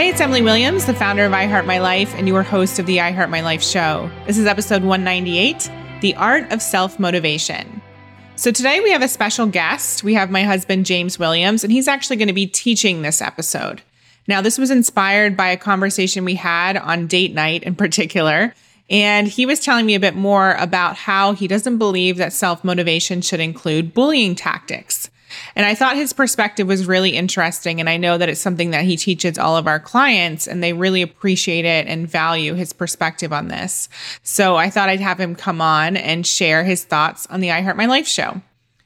Hey, it's Emily Williams, the founder of iHeart My Life and your host of the iHeart My Life show. This is episode 198 The Art of Self Motivation. So, today we have a special guest. We have my husband, James Williams, and he's actually going to be teaching this episode. Now, this was inspired by a conversation we had on date night in particular. And he was telling me a bit more about how he doesn't believe that self motivation should include bullying tactics. And I thought his perspective was really interesting. And I know that it's something that he teaches all of our clients, and they really appreciate it and value his perspective on this. So I thought I'd have him come on and share his thoughts on the I Heart My Life show.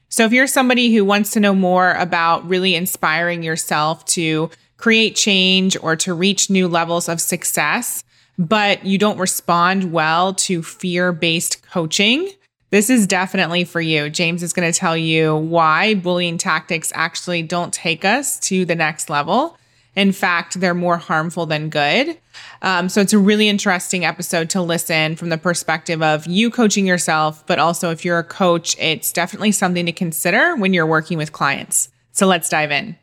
So if you're somebody who wants to know more about really inspiring yourself to create change or to reach new levels of success, but you don't respond well to fear based coaching, this is definitely for you. James is going to tell you why bullying tactics actually don't take us to the next level. In fact, they're more harmful than good. Um, so it's a really interesting episode to listen from the perspective of you coaching yourself, but also if you're a coach, it's definitely something to consider when you're working with clients. So let's dive in.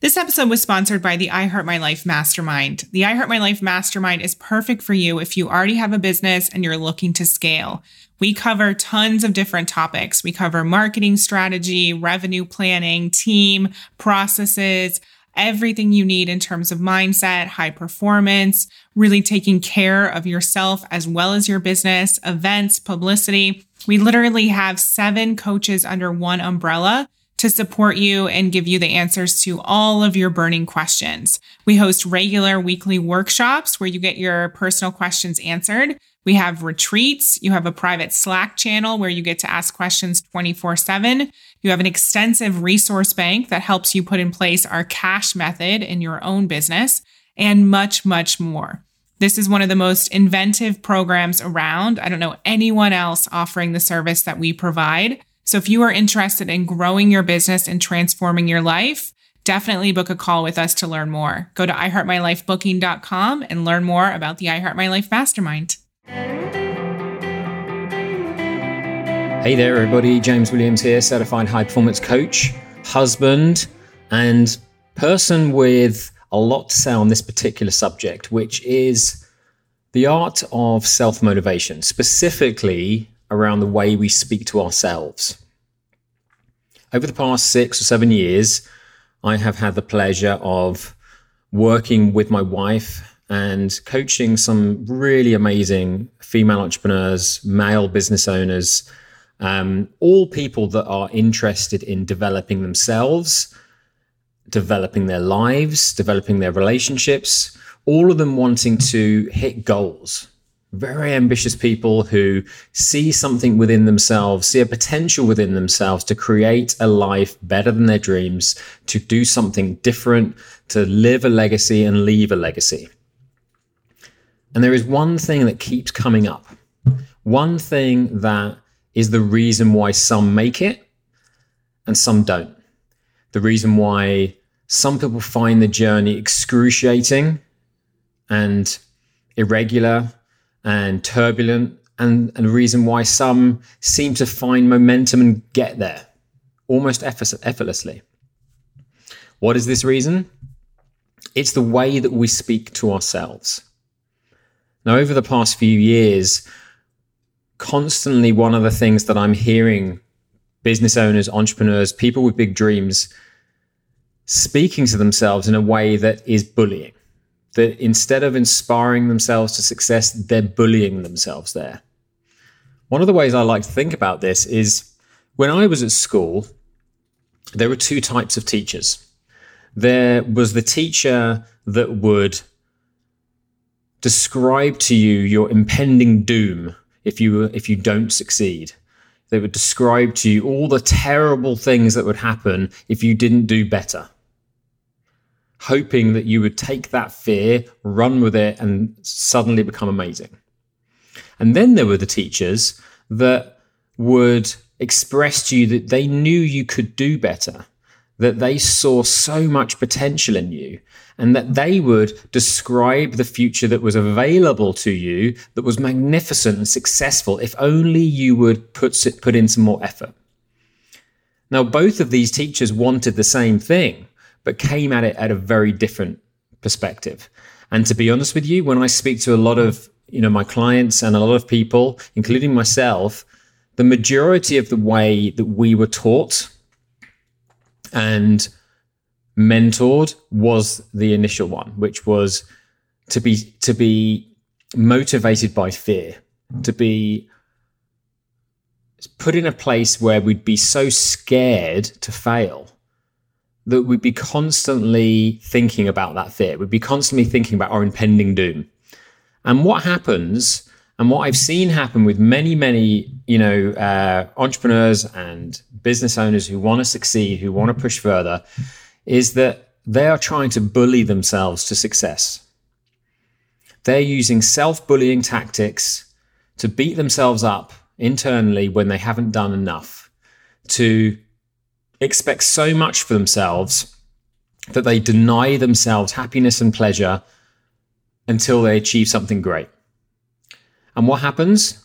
This episode was sponsored by the I Heart My Life Mastermind. The I Heart My Life Mastermind is perfect for you if you already have a business and you're looking to scale. We cover tons of different topics. We cover marketing strategy, revenue planning, team, processes, everything you need in terms of mindset, high performance, really taking care of yourself as well as your business, events, publicity. We literally have seven coaches under one umbrella to support you and give you the answers to all of your burning questions. We host regular weekly workshops where you get your personal questions answered. We have retreats. You have a private Slack channel where you get to ask questions 24 7. You have an extensive resource bank that helps you put in place our cash method in your own business and much, much more. This is one of the most inventive programs around. I don't know anyone else offering the service that we provide. So if you are interested in growing your business and transforming your life, definitely book a call with us to learn more. Go to iheartmylifebooking.com and learn more about the iHeartMyLife Mastermind. Hey there, everybody. James Williams here, certified high performance coach, husband, and person with a lot to say on this particular subject, which is the art of self motivation, specifically around the way we speak to ourselves. Over the past six or seven years, I have had the pleasure of working with my wife and coaching some really amazing female entrepreneurs, male business owners, um, all people that are interested in developing themselves, developing their lives, developing their relationships, all of them wanting to hit goals, very ambitious people who see something within themselves, see a potential within themselves to create a life better than their dreams, to do something different, to live a legacy and leave a legacy. And there is one thing that keeps coming up, one thing that is the reason why some make it and some don't. The reason why some people find the journey excruciating and irregular and turbulent, and, and the reason why some seem to find momentum and get there almost effortlessly. What is this reason? It's the way that we speak to ourselves. Now, over the past few years, constantly one of the things that I'm hearing business owners, entrepreneurs, people with big dreams speaking to themselves in a way that is bullying that instead of inspiring themselves to success, they're bullying themselves there. One of the ways I like to think about this is when I was at school, there were two types of teachers. There was the teacher that would describe to you your impending doom if you if you don't succeed. They would describe to you all the terrible things that would happen if you didn't do better hoping that you would take that fear, run with it, and suddenly become amazing. And then there were the teachers that would express to you that they knew you could do better, that they saw so much potential in you, and that they would describe the future that was available to you that was magnificent and successful if only you would put, put in some more effort. Now, both of these teachers wanted the same thing but came at it at a very different perspective. And to be honest with you, when I speak to a lot of you know my clients and a lot of people, including myself, the majority of the way that we were taught and mentored was the initial one, which was to be to be motivated by fear, to be put in a place where we'd be so scared to fail that we'd be constantly thinking about that fear. We'd be constantly thinking about our impending doom. And what happens, and what I've seen happen with many, many, you know, uh, entrepreneurs and business owners who want to succeed, who want to push further, is that they are trying to bully themselves to success. They're using self bullying tactics to beat themselves up internally when they haven't done enough, to expect so much for themselves that they deny themselves happiness and pleasure until they achieve something great. And what happens?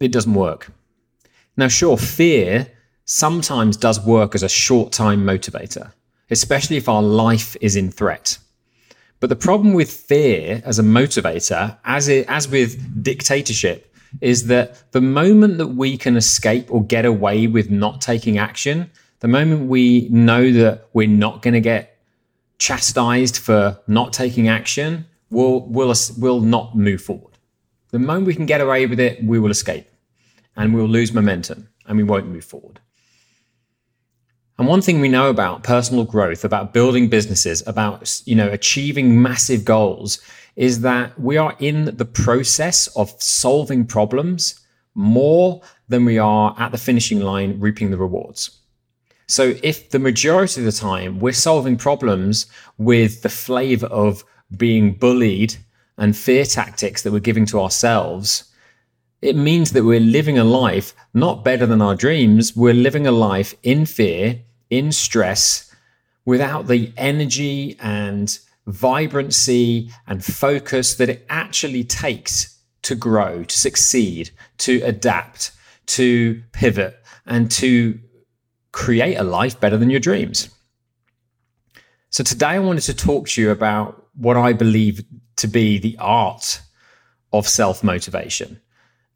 It doesn't work. Now, sure, fear sometimes does work as a short time motivator, especially if our life is in threat. But the problem with fear as a motivator, as, it, as with dictatorship, is that the moment that we can escape or get away with not taking action, the moment we know that we're not going to get chastised for not taking action, we'll, we'll, we'll not move forward. The moment we can get away with it, we will escape and we'll lose momentum and we won't move forward. And one thing we know about personal growth, about building businesses, about you know achieving massive goals is that we are in the process of solving problems more than we are at the finishing line reaping the rewards. So, if the majority of the time we're solving problems with the flavor of being bullied and fear tactics that we're giving to ourselves, it means that we're living a life not better than our dreams. We're living a life in fear, in stress, without the energy and vibrancy and focus that it actually takes to grow, to succeed, to adapt, to pivot, and to create a life better than your dreams. So, today I wanted to talk to you about what I believe to be the art of self motivation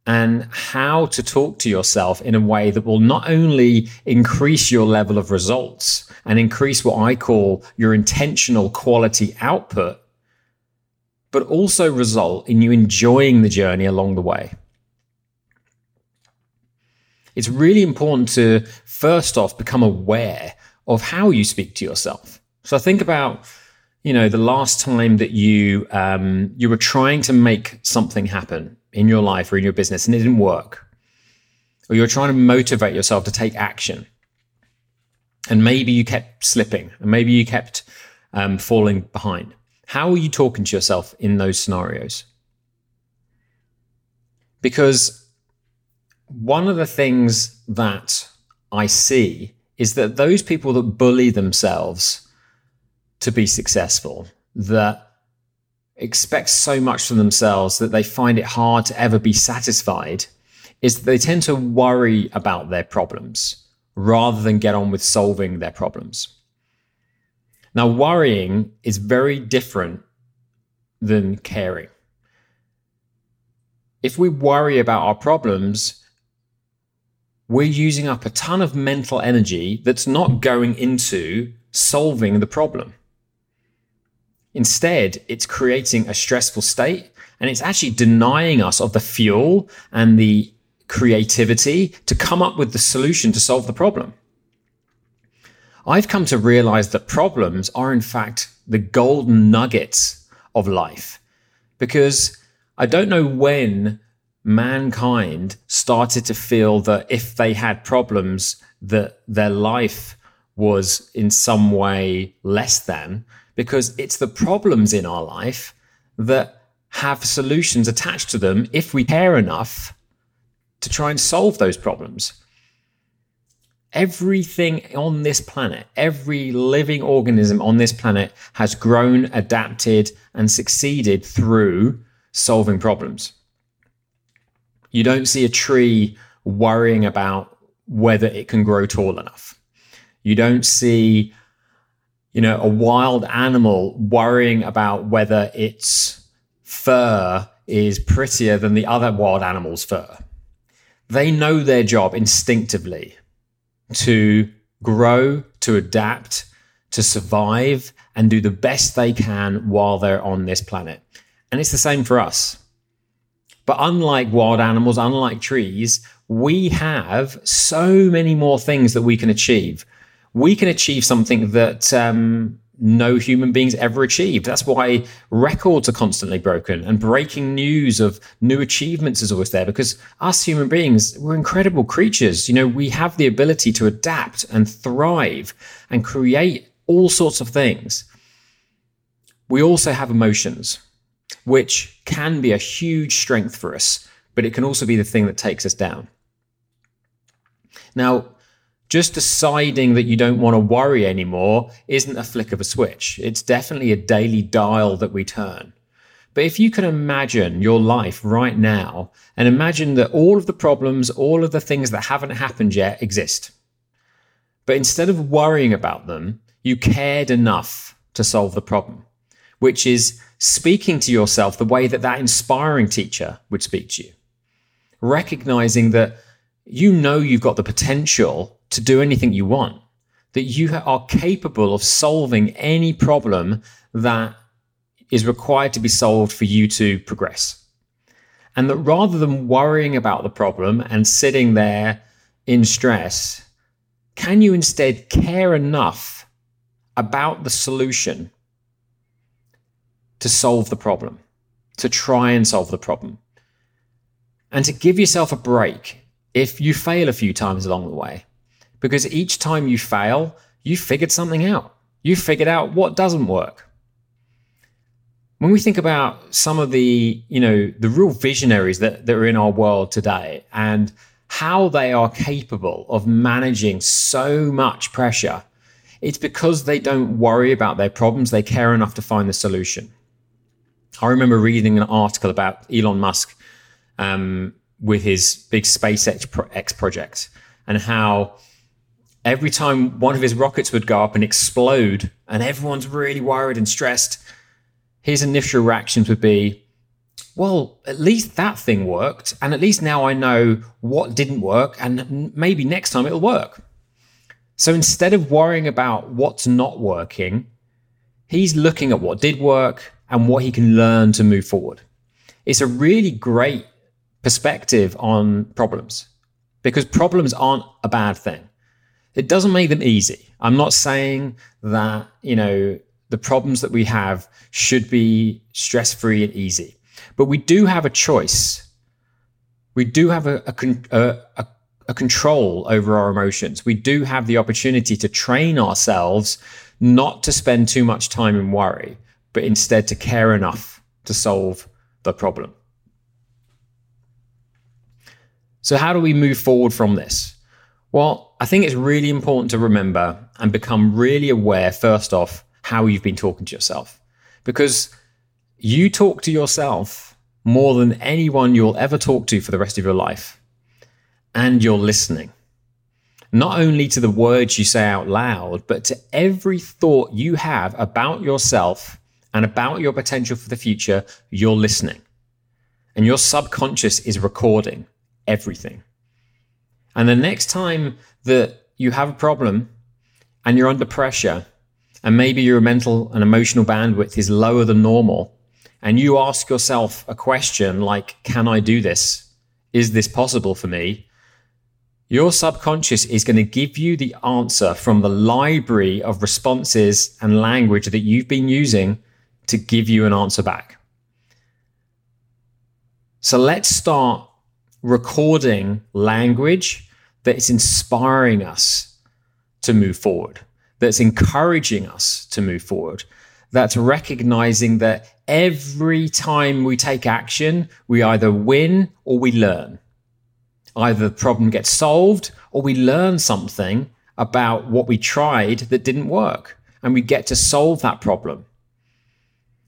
and how to talk to yourself in a way that will not only increase your level of results and increase what I call your intentional quality output, but also result in you enjoying the journey along the way. It's really important to first off become aware of how you speak to yourself. So think about, you know, the last time that you um, you were trying to make something happen in your life or in your business and it didn't work, or you're trying to motivate yourself to take action, and maybe you kept slipping, and maybe you kept um, falling behind. How are you talking to yourself in those scenarios? Because one of the things that I see is that those people that bully themselves to be successful, that expect so much from themselves that they find it hard to ever be satisfied is that they tend to worry about their problems rather than get on with solving their problems. Now, worrying is very different than caring. If we worry about our problems, we're using up a ton of mental energy that's not going into solving the problem. Instead, it's creating a stressful state and it's actually denying us of the fuel and the creativity to come up with the solution to solve the problem. I've come to realize that problems are, in fact, the golden nuggets of life because I don't know when mankind started to feel that if they had problems, that their life was in some way less than because it's the problems in our life that have solutions attached to them if we care enough to try and solve those problems. Everything on this planet, every living organism on this planet has grown, adapted, and succeeded through solving problems. You don't see a tree worrying about whether it can grow tall enough. You don't see you know, a wild animal worrying about whether its fur is prettier than the other wild animal's fur. They know their job instinctively to grow, to adapt, to survive, and do the best they can while they're on this planet. And it's the same for us. But unlike wild animals, unlike trees, we have so many more things that we can achieve. We can achieve something that um, no human beings ever achieved. That's why records are constantly broken and breaking news of new achievements is always there because us human beings, we're incredible creatures. You know, we have the ability to adapt and thrive and create all sorts of things. We also have emotions, which can be a huge strength for us, but it can also be the thing that takes us down. Now, just deciding that you don't want to worry anymore isn't a flick of a switch. It's definitely a daily dial that we turn. But if you can imagine your life right now and imagine that all of the problems, all of the things that haven't happened yet exist. But instead of worrying about them, you cared enough to solve the problem, which is speaking to yourself the way that that inspiring teacher would speak to you. Recognizing that you know you've got the potential to do anything you want, that you are capable of solving any problem that is required to be solved for you to progress. And that rather than worrying about the problem and sitting there in stress, can you instead care enough about the solution to solve the problem, to try and solve the problem, and to give yourself a break if you fail a few times along the way? because each time you fail, you figured something out. You figured out what doesn't work. When we think about some of the, you know, the real visionaries that, that are in our world today and how they are capable of managing so much pressure, it's because they don't worry about their problems. They care enough to find the solution. I remember reading an article about Elon Musk um, with his big SpaceX project and how every time one of his rockets would go up and explode, and everyone's really worried and stressed, his initial reactions would be, well, at least that thing worked. And at least now I know what didn't work. And maybe next time it'll work. So instead of worrying about what's not working, he's looking at what did work and what he can learn to move forward. It's a really great perspective on problems because problems aren't a bad thing. It doesn't make them easy. I'm not saying that, you know, the problems that we have should be stress free and easy, but we do have a choice. We do have a, a, a, a, control over our emotions. We do have the opportunity to train ourselves not to spend too much time in worry, but instead to care enough to solve the problem. So, how do we move forward from this? Well, I think it's really important to remember and become really aware, first off, how you've been talking to yourself. Because you talk to yourself more than anyone you'll ever talk to for the rest of your life. And you're listening. Not only to the words you say out loud, but to every thought you have about yourself and about your potential for the future, you're listening. And your subconscious is recording everything. And the next time that you have a problem and you're under pressure, and maybe your mental and emotional bandwidth is lower than normal, and you ask yourself a question like, Can I do this? Is this possible for me? Your subconscious is going to give you the answer from the library of responses and language that you've been using to give you an answer back. So let's start recording language that is inspiring us to move forward, that's encouraging us to move forward, that's recognizing that every time we take action, we either win or we learn. Either the problem gets solved or we learn something about what we tried that didn't work and we get to solve that problem.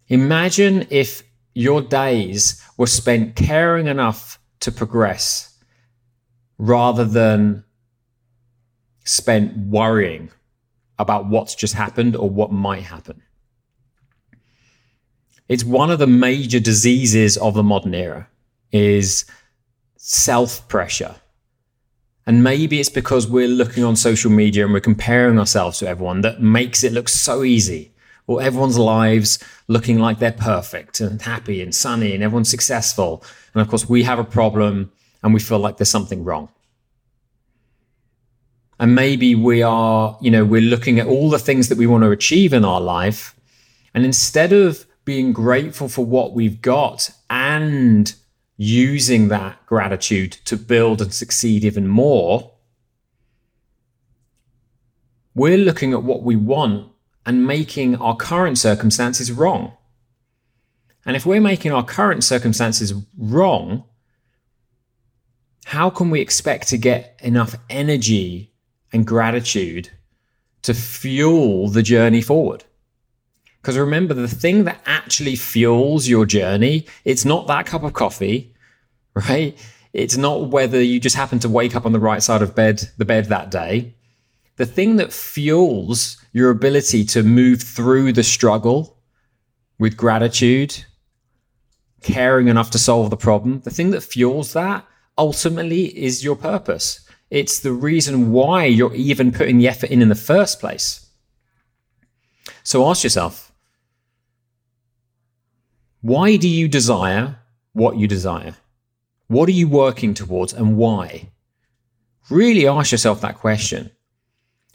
Imagine if your days were spent caring enough to progress rather than spent worrying about what's just happened or what might happen. It's one of the major diseases of the modern era is self pressure. And maybe it's because we're looking on social media and we're comparing ourselves to everyone that makes it look so easy. Or everyone's lives looking like they're perfect and happy and sunny and everyone's successful. And of course, we have a problem and we feel like there's something wrong. And maybe we are, you know, we're looking at all the things that we want to achieve in our life. And instead of being grateful for what we've got and using that gratitude to build and succeed even more, we're looking at what we want and making our current circumstances wrong. And if we're making our current circumstances wrong, how can we expect to get enough energy and gratitude to fuel the journey forward? Because remember, the thing that actually fuels your journey, it's not that cup of coffee, right? It's not whether you just happen to wake up on the right side of bed, the bed that day. The thing that fuels your ability to move through the struggle with gratitude, caring enough to solve the problem, the thing that fuels that ultimately is your purpose. It's the reason why you're even putting the effort in in the first place. So ask yourself, why do you desire what you desire? What are you working towards and why? Really ask yourself that question.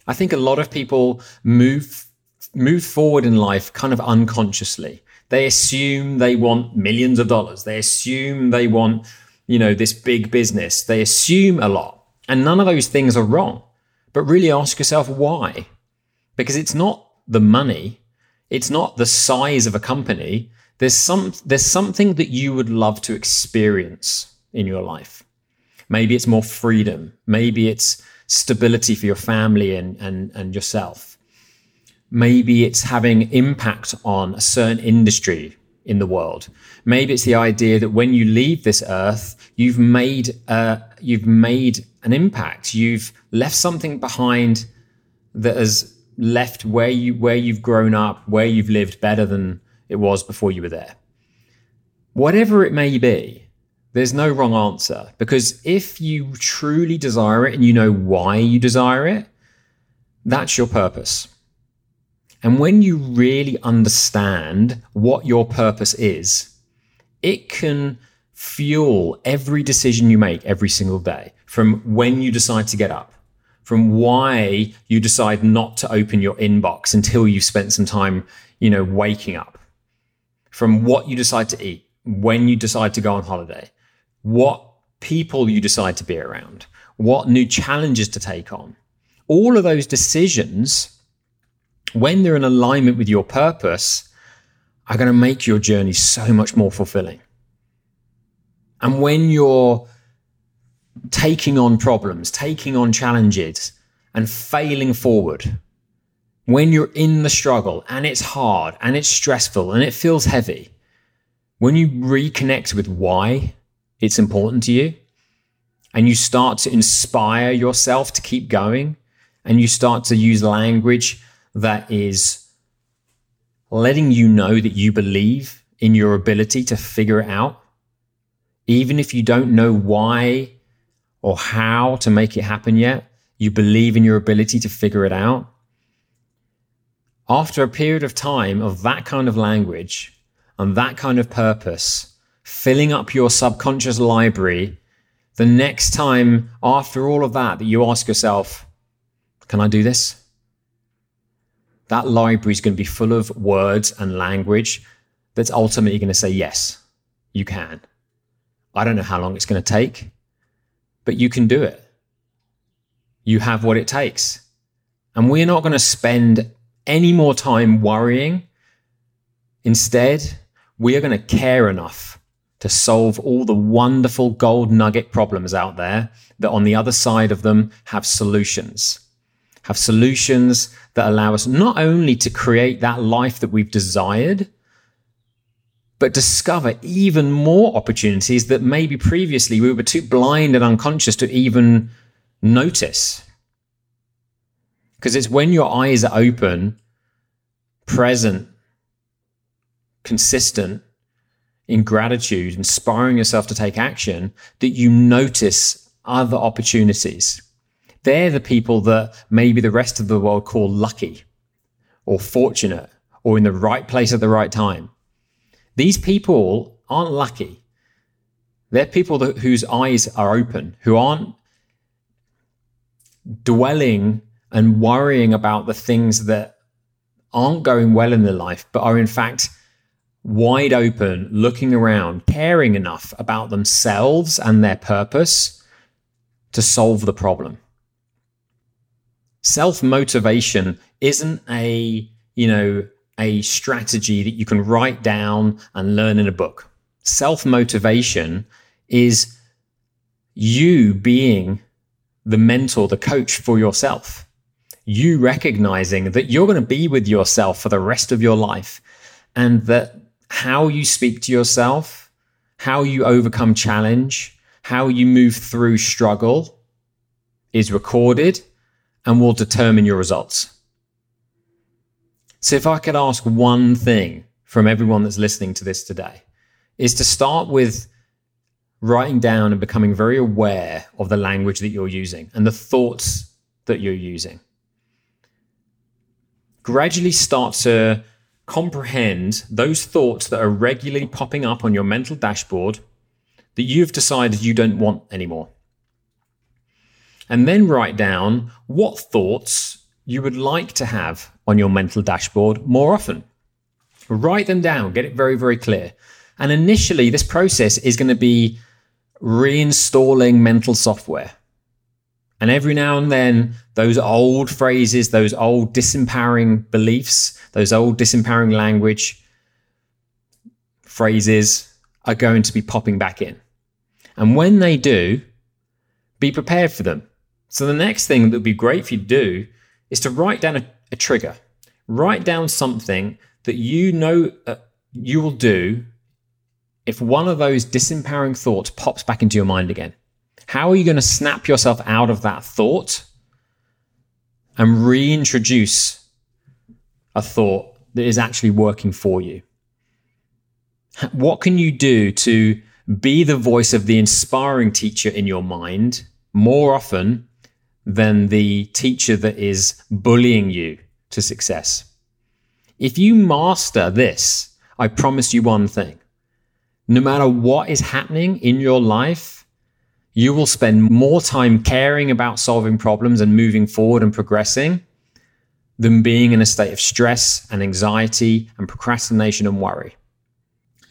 I think a lot of people move move forward in life kind of unconsciously. They assume they want millions of dollars. They assume they want, you know, this big business. They assume a lot. And none of those things are wrong. But really ask yourself why? Because it's not the money, it's not the size of a company, there's some there's something that you would love to experience in your life. Maybe it's more freedom. Maybe it's stability for your family and, and, and yourself. Maybe it's having impact on a certain industry in the world. Maybe it's the idea that when you leave this earth, you've made uh, you've made an impact. You've left something behind that has left where you where you've grown up, where you've lived better than it was before you were there. Whatever it may be, there's no wrong answer because if you truly desire it and you know why you desire it, that's your purpose. And when you really understand what your purpose is, it can fuel every decision you make every single day from when you decide to get up, from why you decide not to open your inbox until you've spent some time, you know, waking up from what you decide to eat, when you decide to go on holiday, what people you decide to be around, what new challenges to take on. All of those decisions, when they're in alignment with your purpose, are going to make your journey so much more fulfilling. And when you're taking on problems, taking on challenges, and failing forward, when you're in the struggle and it's hard and it's stressful and it feels heavy, when you reconnect with why it's important to you. And you start to inspire yourself to keep going. And you start to use language that is letting you know that you believe in your ability to figure it out, even if you don't know why or how to make it happen yet, you believe in your ability to figure it out. After a period of time of that kind of language and that kind of purpose, filling up your subconscious library, the next time after all of that, that you ask yourself, Can I do this? That library is going to be full of words and language that's ultimately going to say, Yes, you can. I don't know how long it's going to take, but you can do it. You have what it takes. And we're not going to spend any more time worrying. Instead, we are going to care enough to solve all the wonderful gold nugget problems out there that on the other side of them have solutions. Have solutions that allow us not only to create that life that we've desired, but discover even more opportunities that maybe previously we were too blind and unconscious to even notice. Because it's when your eyes are open, present, consistent in gratitude, inspiring yourself to take action, that you notice other opportunities. They're the people that maybe the rest of the world call lucky or fortunate or in the right place at the right time. These people aren't lucky. They're people that, whose eyes are open, who aren't dwelling and worrying about the things that aren't going well in their life, but are in fact wide open, looking around, caring enough about themselves and their purpose to solve the problem. Self motivation isn't a, you know, a strategy that you can write down and learn in a book. Self motivation is you being the mentor, the coach for yourself. You recognizing that you're going to be with yourself for the rest of your life and that how you speak to yourself, how you overcome challenge, how you move through struggle is recorded and will determine your results. So, if I could ask one thing from everyone that's listening to this today, is to start with writing down and becoming very aware of the language that you're using and the thoughts that you're using. Gradually start to comprehend those thoughts that are regularly popping up on your mental dashboard that you've decided you don't want anymore. And then write down what thoughts you would like to have on your mental dashboard more often. Write them down, get it very, very clear. And initially, this process is going to be reinstalling mental software. And every now and then, those old phrases, those old disempowering beliefs, those old disempowering language phrases are going to be popping back in. And when they do, be prepared for them. So the next thing that would be great for you to do is to write down a, a trigger. Write down something that you know uh, you will do if one of those disempowering thoughts pops back into your mind again. How are you going to snap yourself out of that thought and reintroduce a thought that is actually working for you? What can you do to be the voice of the inspiring teacher in your mind more often than the teacher that is bullying you to success? If you master this, I promise you one thing. No matter what is happening in your life, you will spend more time caring about solving problems and moving forward and progressing than being in a state of stress and anxiety and procrastination and worry.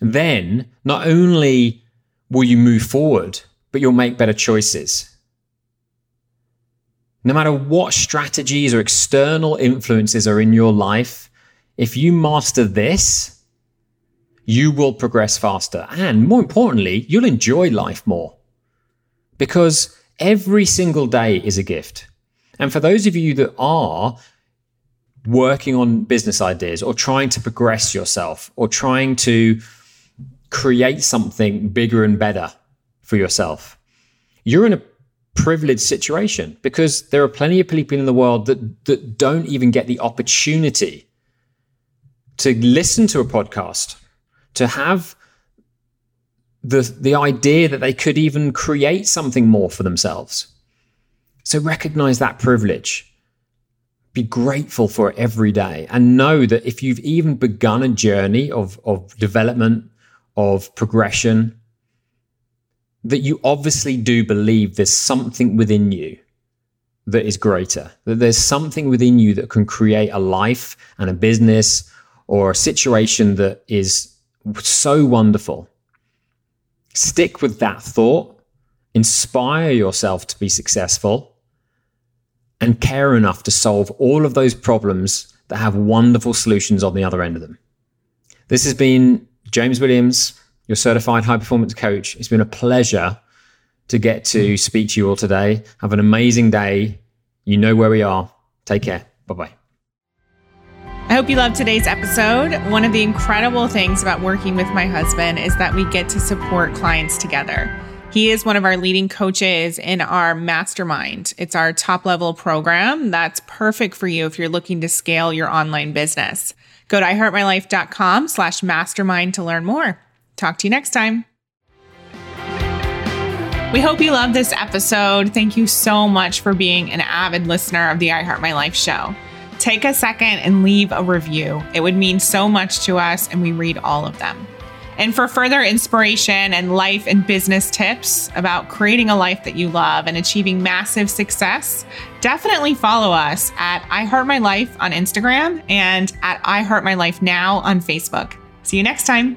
Then, not only will you move forward, but you'll make better choices. No matter what strategies or external influences are in your life, if you master this, you will progress faster. And more importantly, you'll enjoy life more because every single day is a gift. And for those of you that are working on business ideas or trying to progress yourself or trying to create something bigger and better for yourself, you're in a privileged situation because there are plenty of people in the world that, that don't even get the opportunity to listen to a podcast, to have the the idea that they could even create something more for themselves. So recognize that privilege. Be grateful for it every day and know that if you've even begun a journey of, of development, of progression, that you obviously do believe there's something within you that is greater, that there's something within you that can create a life and a business or a situation that is so wonderful Stick with that thought, inspire yourself to be successful, and care enough to solve all of those problems that have wonderful solutions on the other end of them. This has been James Williams, your certified high performance coach. It's been a pleasure to get to speak to you all today. Have an amazing day. You know where we are. Take care. Bye bye. I hope you loved today's episode. One of the incredible things about working with my husband is that we get to support clients together. He is one of our leading coaches in our mastermind. It's our top level program that's perfect for you if you're looking to scale your online business. Go to iheartmylife.com slash mastermind to learn more. Talk to you next time. We hope you loved this episode. Thank you so much for being an avid listener of the I Heart My Life show. Take a second and leave a review. It would mean so much to us, and we read all of them. And for further inspiration and life and business tips about creating a life that you love and achieving massive success, definitely follow us at I Heart My Life on Instagram and at I Heart My Life Now on Facebook. See you next time.